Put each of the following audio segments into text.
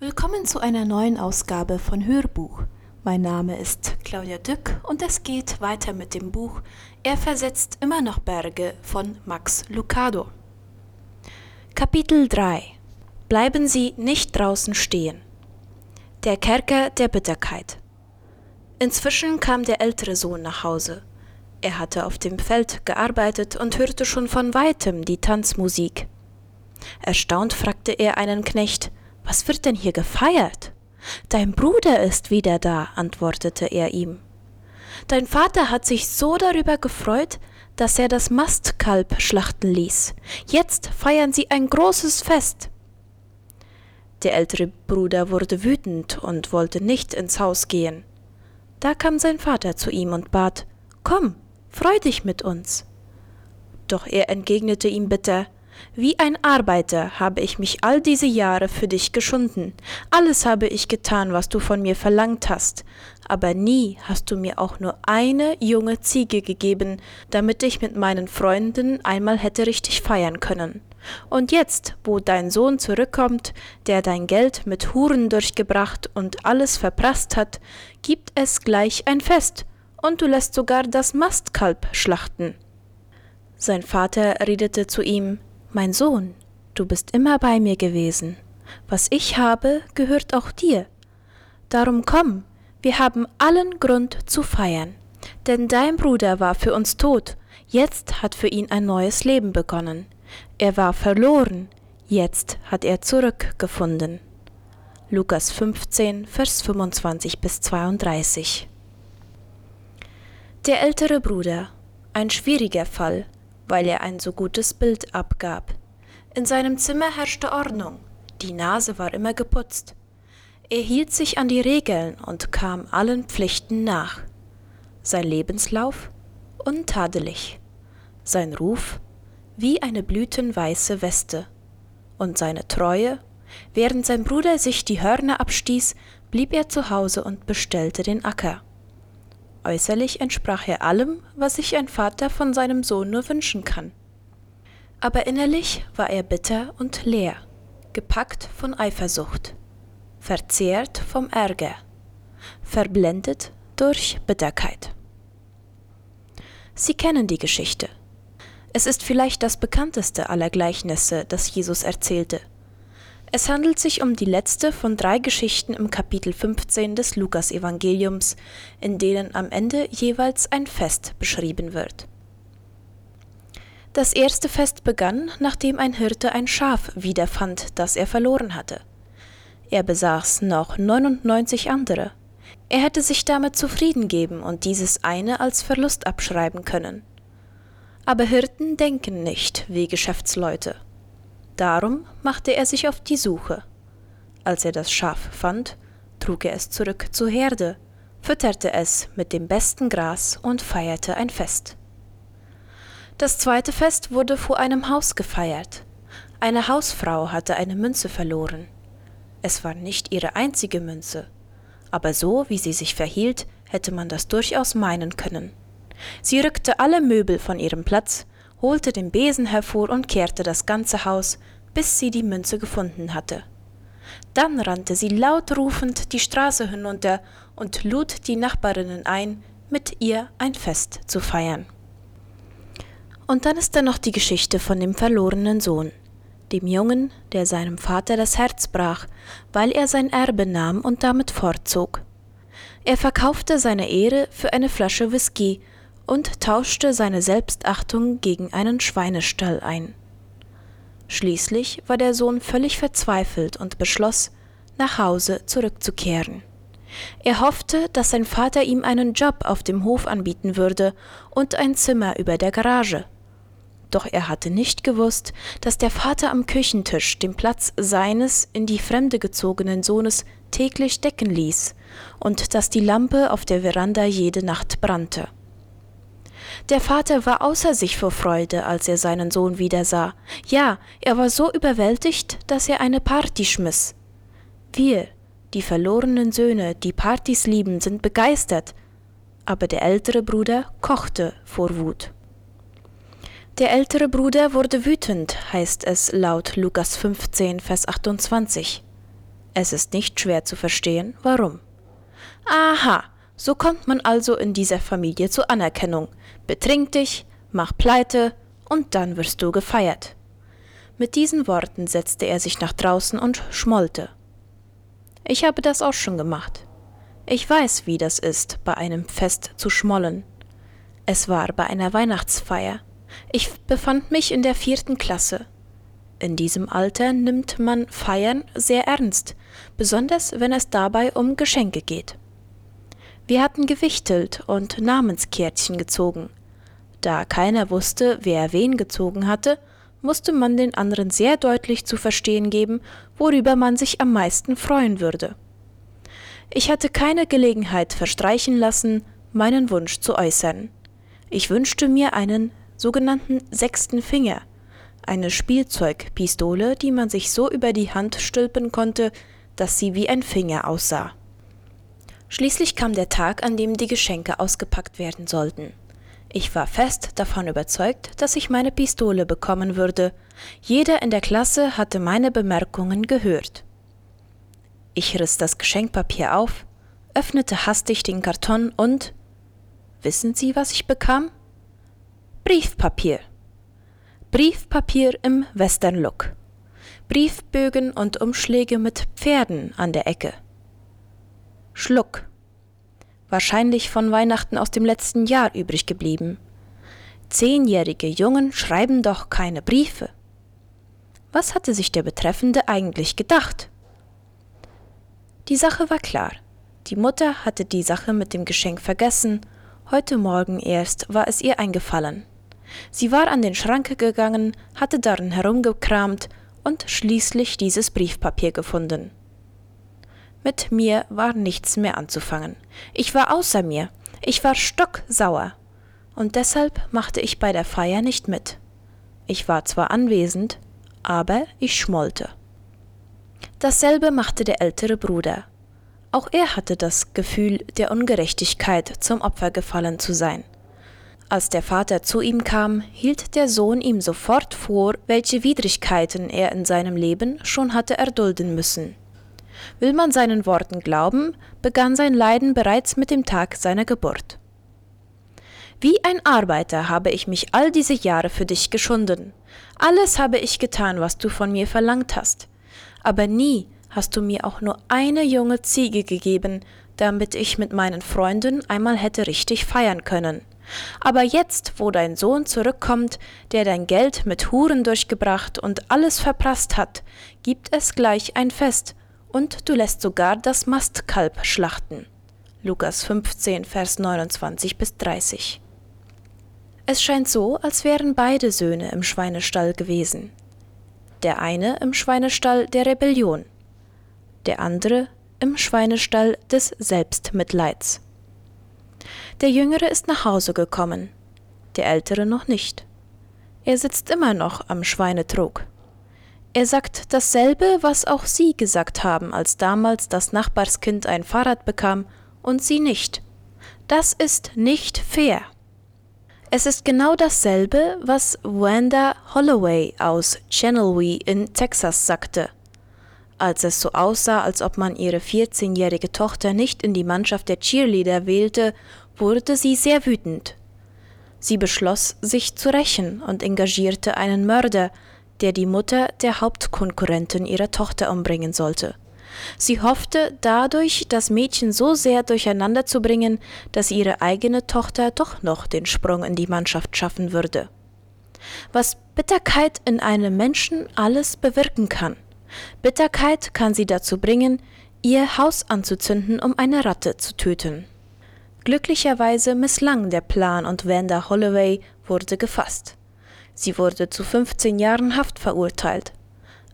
Willkommen zu einer neuen Ausgabe von Hörbuch. Mein Name ist Claudia Dück und es geht weiter mit dem Buch Er versetzt immer noch Berge von Max Lucado. Kapitel 3 Bleiben Sie nicht draußen stehen. Der Kerker der Bitterkeit. Inzwischen kam der ältere Sohn nach Hause. Er hatte auf dem Feld gearbeitet und hörte schon von weitem die Tanzmusik. Erstaunt fragte er einen Knecht, was wird denn hier gefeiert? Dein Bruder ist wieder da, antwortete er ihm. Dein Vater hat sich so darüber gefreut, dass er das Mastkalb schlachten ließ. Jetzt feiern sie ein großes Fest. Der ältere Bruder wurde wütend und wollte nicht ins Haus gehen. Da kam sein Vater zu ihm und bat Komm, freu dich mit uns. Doch er entgegnete ihm bitter wie ein Arbeiter habe ich mich all diese Jahre für dich geschunden. Alles habe ich getan, was du von mir verlangt hast. Aber nie hast du mir auch nur eine junge Ziege gegeben, damit ich mit meinen Freunden einmal hätte richtig feiern können. Und jetzt, wo dein Sohn zurückkommt, der dein Geld mit Huren durchgebracht und alles verprasst hat, gibt es gleich ein Fest, und du lässt sogar das Mastkalb schlachten. Sein Vater redete zu ihm mein Sohn, du bist immer bei mir gewesen. Was ich habe, gehört auch dir. Darum komm, wir haben allen Grund zu feiern. Denn dein Bruder war für uns tot, jetzt hat für ihn ein neues Leben begonnen. Er war verloren, jetzt hat er zurückgefunden. Lukas 15, Vers 25 bis 32. Der ältere Bruder, ein schwieriger Fall, weil er ein so gutes Bild abgab. In seinem Zimmer herrschte Ordnung, die Nase war immer geputzt. Er hielt sich an die Regeln und kam allen Pflichten nach. Sein Lebenslauf untadelig, sein Ruf wie eine blütenweiße Weste, und seine Treue, während sein Bruder sich die Hörner abstieß, blieb er zu Hause und bestellte den Acker. Äußerlich entsprach er allem, was sich ein Vater von seinem Sohn nur wünschen kann. Aber innerlich war er bitter und leer, gepackt von Eifersucht, verzehrt vom Ärger, verblendet durch Bitterkeit. Sie kennen die Geschichte. Es ist vielleicht das bekannteste aller Gleichnisse, das Jesus erzählte – es handelt sich um die letzte von drei Geschichten im Kapitel 15 des Lukasevangeliums, in denen am Ende jeweils ein Fest beschrieben wird. Das erste Fest begann, nachdem ein Hirte ein Schaf wiederfand, das er verloren hatte. Er besaß noch 99 andere. Er hätte sich damit zufrieden geben und dieses eine als Verlust abschreiben können. Aber Hirten denken nicht wie Geschäftsleute. Darum machte er sich auf die Suche. Als er das Schaf fand, trug er es zurück zur Herde, fütterte es mit dem besten Gras und feierte ein Fest. Das zweite Fest wurde vor einem Haus gefeiert. Eine Hausfrau hatte eine Münze verloren. Es war nicht ihre einzige Münze, aber so wie sie sich verhielt, hätte man das durchaus meinen können. Sie rückte alle Möbel von ihrem Platz, holte den Besen hervor und kehrte das ganze Haus, bis sie die Münze gefunden hatte. Dann rannte sie laut rufend die Straße hinunter und lud die Nachbarinnen ein, mit ihr ein Fest zu feiern. Und dann ist da noch die Geschichte von dem verlorenen Sohn, dem Jungen, der seinem Vater das Herz brach, weil er sein Erbe nahm und damit fortzog. Er verkaufte seine Ehre für eine Flasche Whisky und tauschte seine Selbstachtung gegen einen Schweinestall ein. Schließlich war der Sohn völlig verzweifelt und beschloss, nach Hause zurückzukehren. Er hoffte, dass sein Vater ihm einen Job auf dem Hof anbieten würde und ein Zimmer über der Garage. Doch er hatte nicht gewusst, dass der Vater am Küchentisch den Platz seines in die Fremde gezogenen Sohnes täglich decken ließ und dass die Lampe auf der Veranda jede Nacht brannte. Der Vater war außer sich vor Freude, als er seinen Sohn wiedersah. Ja, er war so überwältigt, dass er eine Party schmiss. Wir, die verlorenen Söhne, die Partys lieben, sind begeistert. Aber der ältere Bruder kochte vor Wut. Der ältere Bruder wurde wütend, heißt es laut Lukas 15, Vers 28. Es ist nicht schwer zu verstehen, warum. Aha, so kommt man also in dieser Familie zur Anerkennung. Betrink dich, mach pleite und dann wirst du gefeiert. Mit diesen Worten setzte er sich nach draußen und schmollte. Ich habe das auch schon gemacht. Ich weiß, wie das ist, bei einem Fest zu schmollen. Es war bei einer Weihnachtsfeier. Ich befand mich in der vierten Klasse. In diesem Alter nimmt man Feiern sehr ernst, besonders wenn es dabei um Geschenke geht. Wir hatten gewichtelt und Namenskärtchen gezogen. Da keiner wusste, wer wen gezogen hatte, musste man den anderen sehr deutlich zu verstehen geben, worüber man sich am meisten freuen würde. Ich hatte keine Gelegenheit verstreichen lassen, meinen Wunsch zu äußern. Ich wünschte mir einen sogenannten sechsten Finger, eine Spielzeugpistole, die man sich so über die Hand stülpen konnte, dass sie wie ein Finger aussah. Schließlich kam der Tag, an dem die Geschenke ausgepackt werden sollten. Ich war fest davon überzeugt, dass ich meine Pistole bekommen würde. Jeder in der Klasse hatte meine Bemerkungen gehört. Ich riss das Geschenkpapier auf, öffnete hastig den Karton und wissen Sie, was ich bekam? Briefpapier. Briefpapier im Western Look. Briefbögen und Umschläge mit Pferden an der Ecke. Schluck wahrscheinlich von Weihnachten aus dem letzten Jahr übrig geblieben. Zehnjährige Jungen schreiben doch keine Briefe. Was hatte sich der Betreffende eigentlich gedacht? Die Sache war klar. Die Mutter hatte die Sache mit dem Geschenk vergessen, heute Morgen erst war es ihr eingefallen. Sie war an den Schrank gegangen, hatte darin herumgekramt und schließlich dieses Briefpapier gefunden. Mit mir war nichts mehr anzufangen. Ich war außer mir. Ich war stocksauer. Und deshalb machte ich bei der Feier nicht mit. Ich war zwar anwesend, aber ich schmollte. Dasselbe machte der ältere Bruder. Auch er hatte das Gefühl der Ungerechtigkeit zum Opfer gefallen zu sein. Als der Vater zu ihm kam, hielt der Sohn ihm sofort vor, welche Widrigkeiten er in seinem Leben schon hatte erdulden müssen. Will man seinen Worten glauben, begann sein Leiden bereits mit dem Tag seiner Geburt. Wie ein Arbeiter habe ich mich all diese Jahre für dich geschunden. Alles habe ich getan, was du von mir verlangt hast. Aber nie hast du mir auch nur eine junge Ziege gegeben, damit ich mit meinen Freunden einmal hätte richtig feiern können. Aber jetzt, wo dein Sohn zurückkommt, der dein Geld mit Huren durchgebracht und alles verprasst hat, gibt es gleich ein Fest, und du lässt sogar das Mastkalb schlachten. Lukas 15, Vers 29 bis 30. Es scheint so, als wären beide Söhne im Schweinestall gewesen. Der eine im Schweinestall der Rebellion, der andere im Schweinestall des Selbstmitleids. Der Jüngere ist nach Hause gekommen, der Ältere noch nicht. Er sitzt immer noch am Schweinetrog. Er sagt dasselbe, was auch Sie gesagt haben, als damals das Nachbarskind ein Fahrrad bekam und Sie nicht. Das ist nicht fair. Es ist genau dasselbe, was Wanda Holloway aus Channelway in Texas sagte. Als es so aussah, als ob man ihre 14-jährige Tochter nicht in die Mannschaft der Cheerleader wählte, wurde sie sehr wütend. Sie beschloss, sich zu rächen und engagierte einen Mörder, der die Mutter der Hauptkonkurrentin ihrer Tochter umbringen sollte. Sie hoffte dadurch, das Mädchen so sehr durcheinander zu bringen, dass ihre eigene Tochter doch noch den Sprung in die Mannschaft schaffen würde. Was Bitterkeit in einem Menschen alles bewirken kann. Bitterkeit kann sie dazu bringen, ihr Haus anzuzünden, um eine Ratte zu töten. Glücklicherweise misslang der Plan und Wanda Holloway wurde gefasst. Sie wurde zu 15 Jahren Haft verurteilt.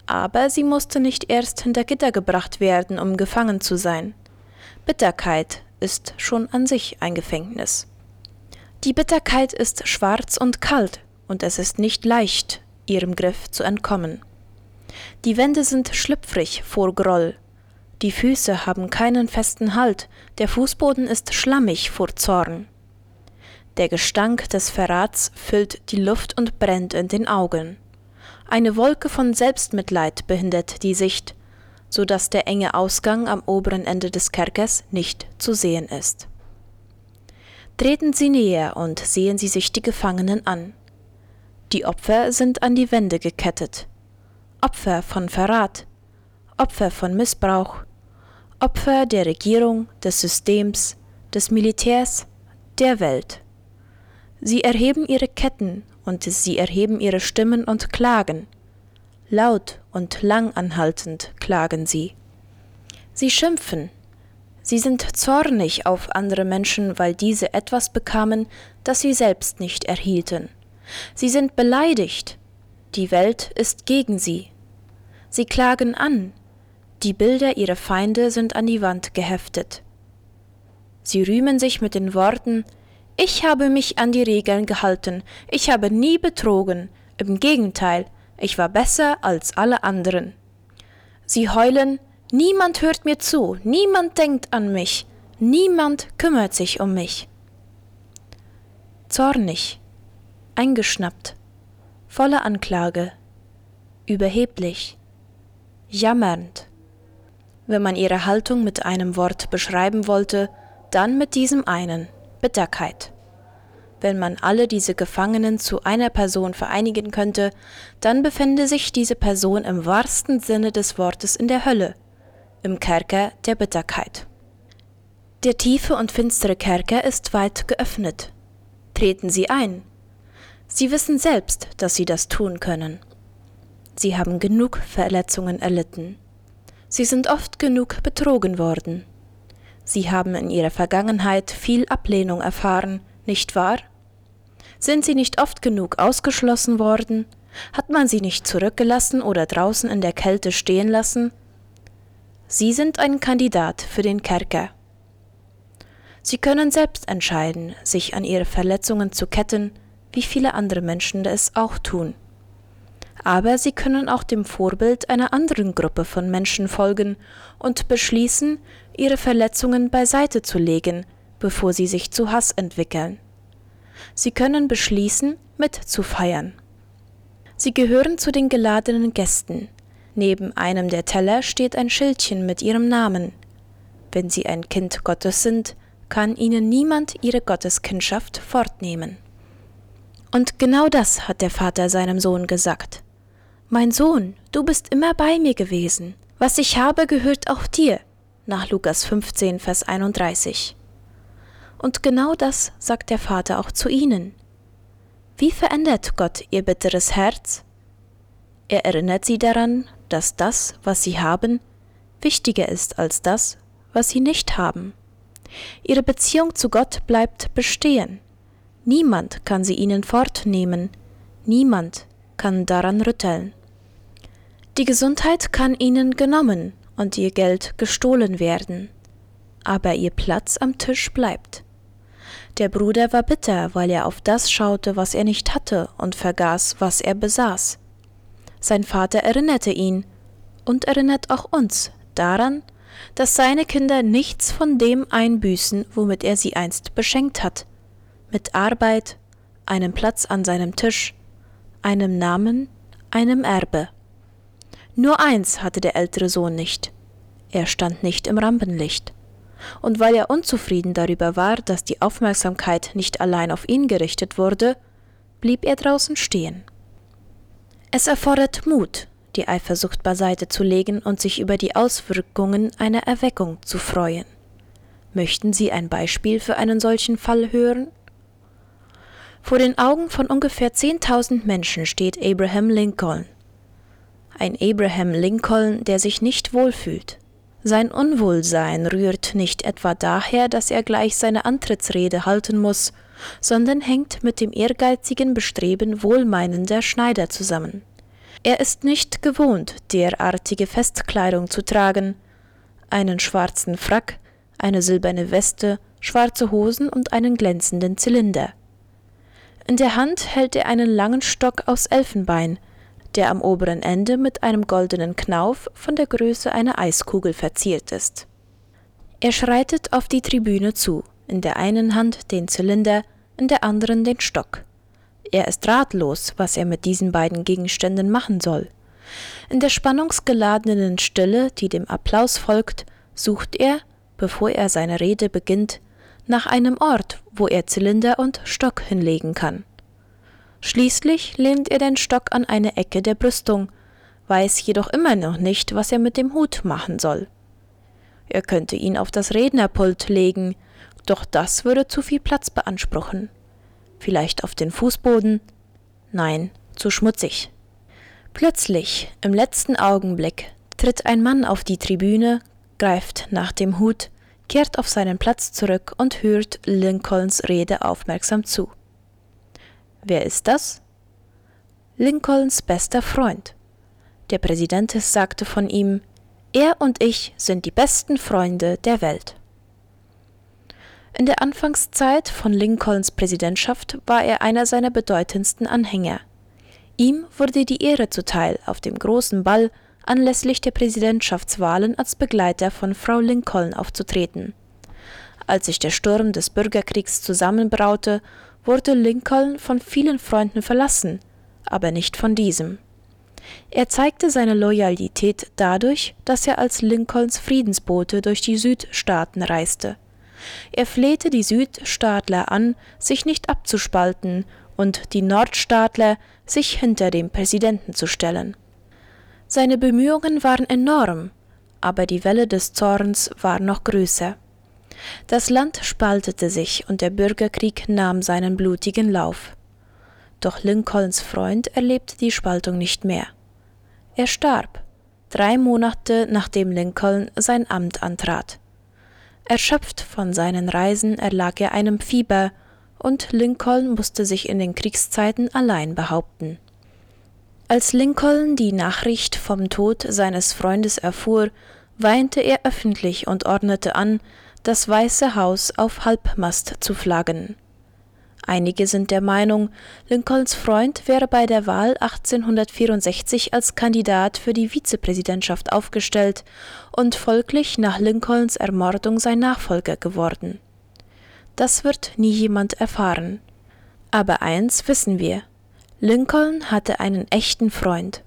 Aber sie musste nicht erst hinter Gitter gebracht werden, um gefangen zu sein. Bitterkeit ist schon an sich ein Gefängnis. Die Bitterkeit ist schwarz und kalt, und es ist nicht leicht, ihrem Griff zu entkommen. Die Wände sind schlüpfrig vor Groll, die Füße haben keinen festen Halt, der Fußboden ist schlammig vor Zorn. Der Gestank des Verrats füllt die Luft und brennt in den Augen. Eine Wolke von Selbstmitleid behindert die Sicht, so dass der enge Ausgang am oberen Ende des Kerkers nicht zu sehen ist. Treten Sie näher und sehen Sie sich die Gefangenen an. Die Opfer sind an die Wände gekettet. Opfer von Verrat, Opfer von Missbrauch, Opfer der Regierung, des Systems, des Militärs, der Welt. Sie erheben ihre Ketten und sie erheben ihre Stimmen und klagen. Laut und langanhaltend klagen sie. Sie schimpfen. Sie sind zornig auf andere Menschen, weil diese etwas bekamen, das sie selbst nicht erhielten. Sie sind beleidigt. Die Welt ist gegen sie. Sie klagen an. Die Bilder ihrer Feinde sind an die Wand geheftet. Sie rühmen sich mit den Worten Ich habe mich an die Regeln gehalten, ich habe nie betrogen, im Gegenteil, ich war besser als alle anderen. Sie heulen Niemand hört mir zu, niemand denkt an mich, niemand kümmert sich um mich. Zornig, eingeschnappt, voller Anklage, überheblich, jammernd. Wenn man ihre Haltung mit einem Wort beschreiben wollte, dann mit diesem einen Bitterkeit. Wenn man alle diese Gefangenen zu einer Person vereinigen könnte, dann befände sich diese Person im wahrsten Sinne des Wortes in der Hölle, im Kerker der Bitterkeit. Der tiefe und finstere Kerker ist weit geöffnet. Treten Sie ein. Sie wissen selbst, dass Sie das tun können. Sie haben genug Verletzungen erlitten. Sie sind oft genug betrogen worden. Sie haben in ihrer Vergangenheit viel Ablehnung erfahren, nicht wahr? Sind sie nicht oft genug ausgeschlossen worden? Hat man sie nicht zurückgelassen oder draußen in der Kälte stehen lassen? Sie sind ein Kandidat für den Kerker. Sie können selbst entscheiden, sich an ihre Verletzungen zu ketten, wie viele andere Menschen es auch tun. Aber sie können auch dem Vorbild einer anderen Gruppe von Menschen folgen und beschließen, ihre Verletzungen beiseite zu legen, bevor sie sich zu Hass entwickeln. Sie können beschließen, mitzufeiern. Sie gehören zu den geladenen Gästen. Neben einem der Teller steht ein Schildchen mit ihrem Namen. Wenn sie ein Kind Gottes sind, kann ihnen niemand ihre Gotteskindschaft fortnehmen. Und genau das hat der Vater seinem Sohn gesagt. Mein Sohn, du bist immer bei mir gewesen. Was ich habe, gehört auch dir. Nach Lukas 15, Vers 31. Und genau das sagt der Vater auch zu ihnen. Wie verändert Gott ihr bitteres Herz? Er erinnert sie daran, dass das, was sie haben, wichtiger ist als das, was sie nicht haben. Ihre Beziehung zu Gott bleibt bestehen. Niemand kann sie ihnen fortnehmen, niemand kann daran rütteln. Die Gesundheit kann ihnen genommen und ihr Geld gestohlen werden, aber ihr Platz am Tisch bleibt. Der Bruder war bitter, weil er auf das schaute, was er nicht hatte, und vergaß, was er besaß. Sein Vater erinnerte ihn und erinnert auch uns daran, dass seine Kinder nichts von dem einbüßen, womit er sie einst beschenkt hat, mit Arbeit, einem Platz an seinem Tisch, einem Namen, einem Erbe. Nur eins hatte der ältere Sohn nicht. Er stand nicht im Rampenlicht. Und weil er unzufrieden darüber war, dass die Aufmerksamkeit nicht allein auf ihn gerichtet wurde, blieb er draußen stehen. Es erfordert Mut, die Eifersucht beiseite zu legen und sich über die Auswirkungen einer Erweckung zu freuen. Möchten Sie ein Beispiel für einen solchen Fall hören? Vor den Augen von ungefähr 10.000 Menschen steht Abraham Lincoln. Ein Abraham Lincoln, der sich nicht wohlfühlt. Sein Unwohlsein rührt nicht etwa daher, dass er gleich seine Antrittsrede halten muss, sondern hängt mit dem ehrgeizigen Bestreben wohlmeinender Schneider zusammen. Er ist nicht gewohnt, derartige Festkleidung zu tragen, einen schwarzen Frack, eine silberne Weste, schwarze Hosen und einen glänzenden Zylinder. In der Hand hält er einen langen Stock aus Elfenbein, der am oberen Ende mit einem goldenen Knauf von der Größe einer Eiskugel verziert ist. Er schreitet auf die Tribüne zu, in der einen Hand den Zylinder, in der anderen den Stock. Er ist ratlos, was er mit diesen beiden Gegenständen machen soll. In der spannungsgeladenen Stille, die dem Applaus folgt, sucht er, bevor er seine Rede beginnt, nach einem Ort, wo er Zylinder und Stock hinlegen kann. Schließlich lehnt er den Stock an eine Ecke der Brüstung, weiß jedoch immer noch nicht, was er mit dem Hut machen soll. Er könnte ihn auf das Rednerpult legen, doch das würde zu viel Platz beanspruchen. Vielleicht auf den Fußboden? Nein, zu schmutzig. Plötzlich, im letzten Augenblick, tritt ein Mann auf die Tribüne, greift nach dem Hut, kehrt auf seinen Platz zurück und hört Lincolns Rede aufmerksam zu. Wer ist das? Lincolns bester Freund. Der Präsident sagte von ihm, er und ich sind die besten Freunde der Welt. In der Anfangszeit von Lincolns Präsidentschaft war er einer seiner bedeutendsten Anhänger. Ihm wurde die Ehre zuteil, auf dem großen Ball anlässlich der Präsidentschaftswahlen als Begleiter von Frau Lincoln aufzutreten. Als sich der Sturm des Bürgerkriegs zusammenbraute wurde Lincoln von vielen Freunden verlassen, aber nicht von diesem. Er zeigte seine Loyalität dadurch, dass er als Lincolns Friedensbote durch die Südstaaten reiste. Er flehte die Südstaatler an, sich nicht abzuspalten und die Nordstaatler, sich hinter dem Präsidenten zu stellen. Seine Bemühungen waren enorm, aber die Welle des Zorns war noch größer. Das Land spaltete sich und der Bürgerkrieg nahm seinen blutigen Lauf. Doch Lincolns Freund erlebte die Spaltung nicht mehr. Er starb, drei Monate nachdem Lincoln sein Amt antrat. Erschöpft von seinen Reisen erlag er einem Fieber, und Lincoln musste sich in den Kriegszeiten allein behaupten. Als Lincoln die Nachricht vom Tod seines Freundes erfuhr, weinte er öffentlich und ordnete an, das Weiße Haus auf Halbmast zu flaggen. Einige sind der Meinung, Lincolns Freund wäre bei der Wahl 1864 als Kandidat für die Vizepräsidentschaft aufgestellt und folglich nach Lincolns Ermordung sein Nachfolger geworden. Das wird nie jemand erfahren. Aber eins wissen wir. Lincoln hatte einen echten Freund.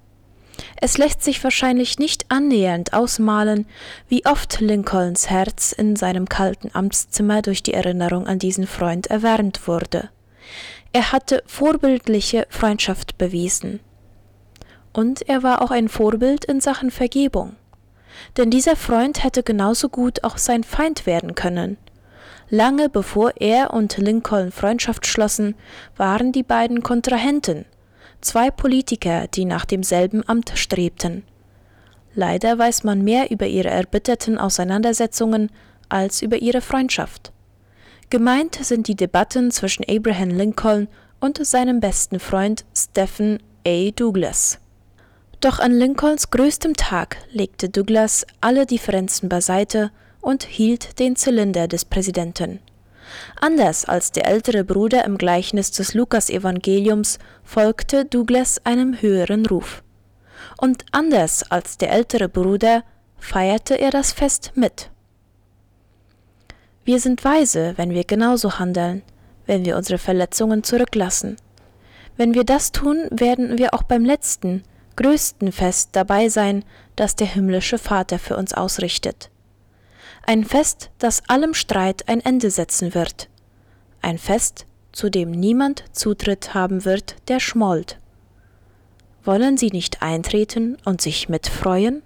Es lässt sich wahrscheinlich nicht annähernd ausmalen, wie oft Lincolns Herz in seinem kalten Amtszimmer durch die Erinnerung an diesen Freund erwärmt wurde. Er hatte vorbildliche Freundschaft bewiesen. Und er war auch ein Vorbild in Sachen Vergebung. Denn dieser Freund hätte genauso gut auch sein Feind werden können. Lange bevor er und Lincoln Freundschaft schlossen, waren die beiden Kontrahenten, zwei Politiker, die nach demselben Amt strebten. Leider weiß man mehr über ihre erbitterten Auseinandersetzungen als über ihre Freundschaft. Gemeint sind die Debatten zwischen Abraham Lincoln und seinem besten Freund Stephen A. Douglas. Doch an Lincolns größtem Tag legte Douglas alle Differenzen beiseite und hielt den Zylinder des Präsidenten. Anders als der ältere Bruder im Gleichnis des Lukasevangeliums folgte Douglas einem höheren Ruf. Und anders als der ältere Bruder feierte er das Fest mit. Wir sind weise, wenn wir genauso handeln, wenn wir unsere Verletzungen zurücklassen. Wenn wir das tun, werden wir auch beim letzten, größten Fest dabei sein, das der himmlische Vater für uns ausrichtet. Ein Fest, das allem Streit ein Ende setzen wird. Ein Fest, zu dem niemand Zutritt haben wird, der schmollt. Wollen Sie nicht eintreten und sich mitfreuen?